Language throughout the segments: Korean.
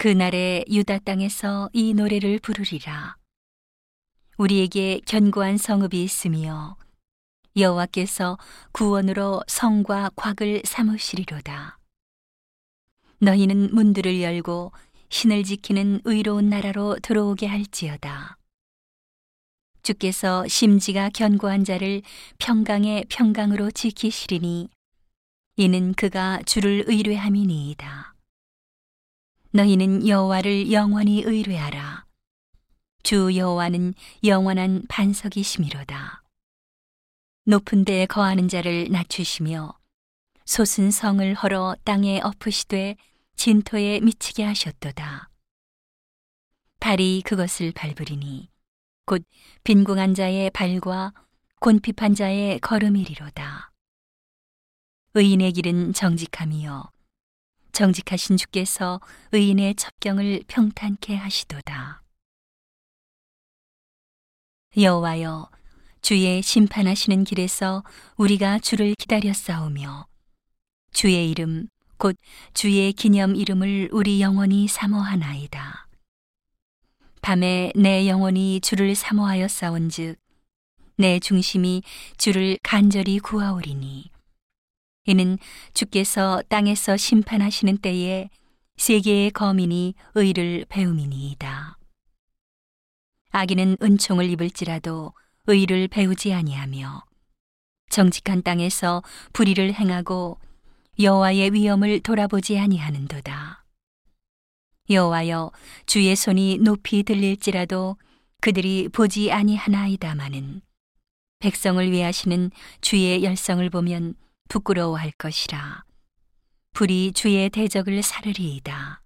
그날에 유다 땅에서 이 노래를 부르리라. 우리에게 견고한 성읍이 있으며 여호와께서 구원으로 성과 곽을 삼으시리로다. 너희는 문들을 열고 신을 지키는 의로운 나라로 들어오게 할지어다. 주께서 심지가 견고한 자를 평강의 평강으로 지키시리니 이는 그가 주를 의뢰함이니이다. 너희는 여호와를 영원히 의뢰하라. 주 여호와는 영원한 반석이시미로다. 높은 데에 거하는 자를 낮추시며 솟은 성을 헐어 땅에 엎으시되 진토에 미치게 하셨도다. 발이 그것을 밟으리니 곧 빈궁한 자의 발과 곤핍한 자의 걸음이리로다. 의인의 길은 정직함이요 정직하신 주께서 의인의 첩경을 평탄케 하시도다. 여호와여 주의 심판하시는 길에서 우리가 주를 기다려 싸우며 주의 이름 곧 주의 기념 이름을 우리 영원히 사모하나이다. 밤에 내 영혼이 주를 사모하여 싸운즉 내 중심이 주를 간절히 구하오리니 이는 주께서 땅에서 심판하시는 때에 세계의 거민이 의를 배움이니이다. 악인은 은총을 입을지라도 의를 배우지 아니하며 정직한 땅에서 불의를 행하고 여호와의 위엄을 돌아보지 아니하는도다. 여호와여 주의 손이 높이 들릴지라도 그들이 보지 아니하나이다마는 백성을 위하시는 주의 열성을 보면 부끄러워할 것이라. 불이 주의 대적을 사르리이다.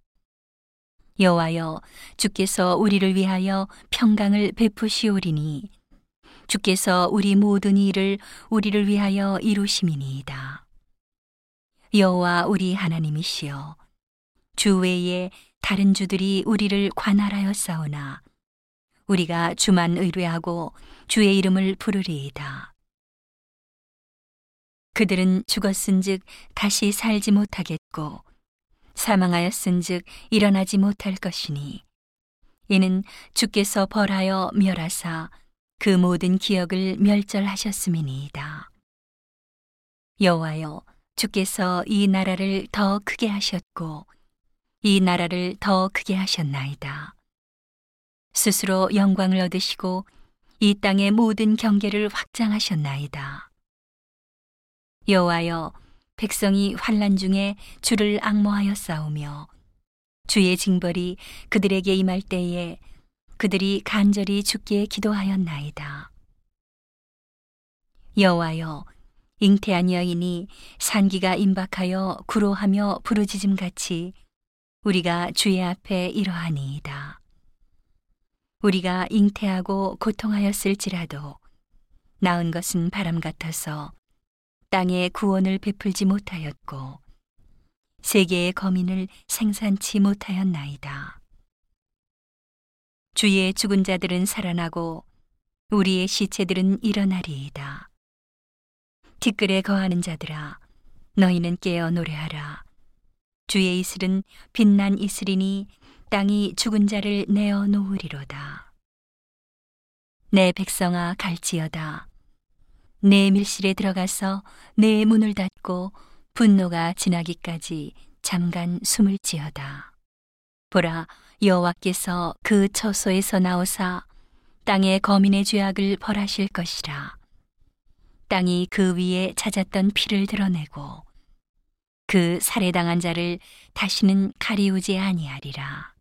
여호와여 주께서 우리를 위하여 평강을 베푸시오리니 주께서 우리 모든 일을 우리를 위하여 이루심이니이다. 여호와 우리 하나님이시여 주 외에 다른 주들이 우리를 관할하여 싸우나 우리가 주만 의뢰하고 주의 이름을 부르리이다. 그들은 죽었은즉 다시 살지 못하겠고 사망하였은즉 일어나지 못할 것이니 이는 주께서 벌하여 멸하사 그 모든 기억을 멸절하셨음이니이다. 여호와여 주께서 이 나라를 더 크게 하셨고 이 나라를 더 크게 하셨나이다. 스스로 영광을 얻으시고 이 땅의 모든 경계를 확장하셨나이다. 여호와여 백성이 환란 중에 주를 악모하여 싸우며 주의 징벌이 그들에게 임할 때에 그들이 간절히 주께 기도하였나이다. 여호와여 잉태한 여인이 산기가 임박하여 구로하며 부르짖음 같이 우리가 주의 앞에 이러하니이다. 우리가 잉태하고 고통하였을지라도 나은 것은 바람 같아서 땅에 구원을 베풀지 못하였고 세계의 거민을 생산치 못하였나이다. 주의 죽은 자들은 살아나고 우리의 시체들은 일어나리이다. 티끌에 거하는 자들아 너희는 깨어 노래하라. 주의 이슬은 빛난 이슬이니 땅이 죽은 자를 내어 놓으리로다. 내 백성아 갈지어다. 내 밀실에 들어가서 내 문을 닫고 분노가 지나기까지 잠깐 숨을 지어다. 보라 여호와께서 그 처소에서 나오사 땅의 거민의 죄악을 벌하실 것이라. 땅이 그 위에 찾았던 피를 드러내고 그 살해당한 자를 다시는 가리우지 아니하리라.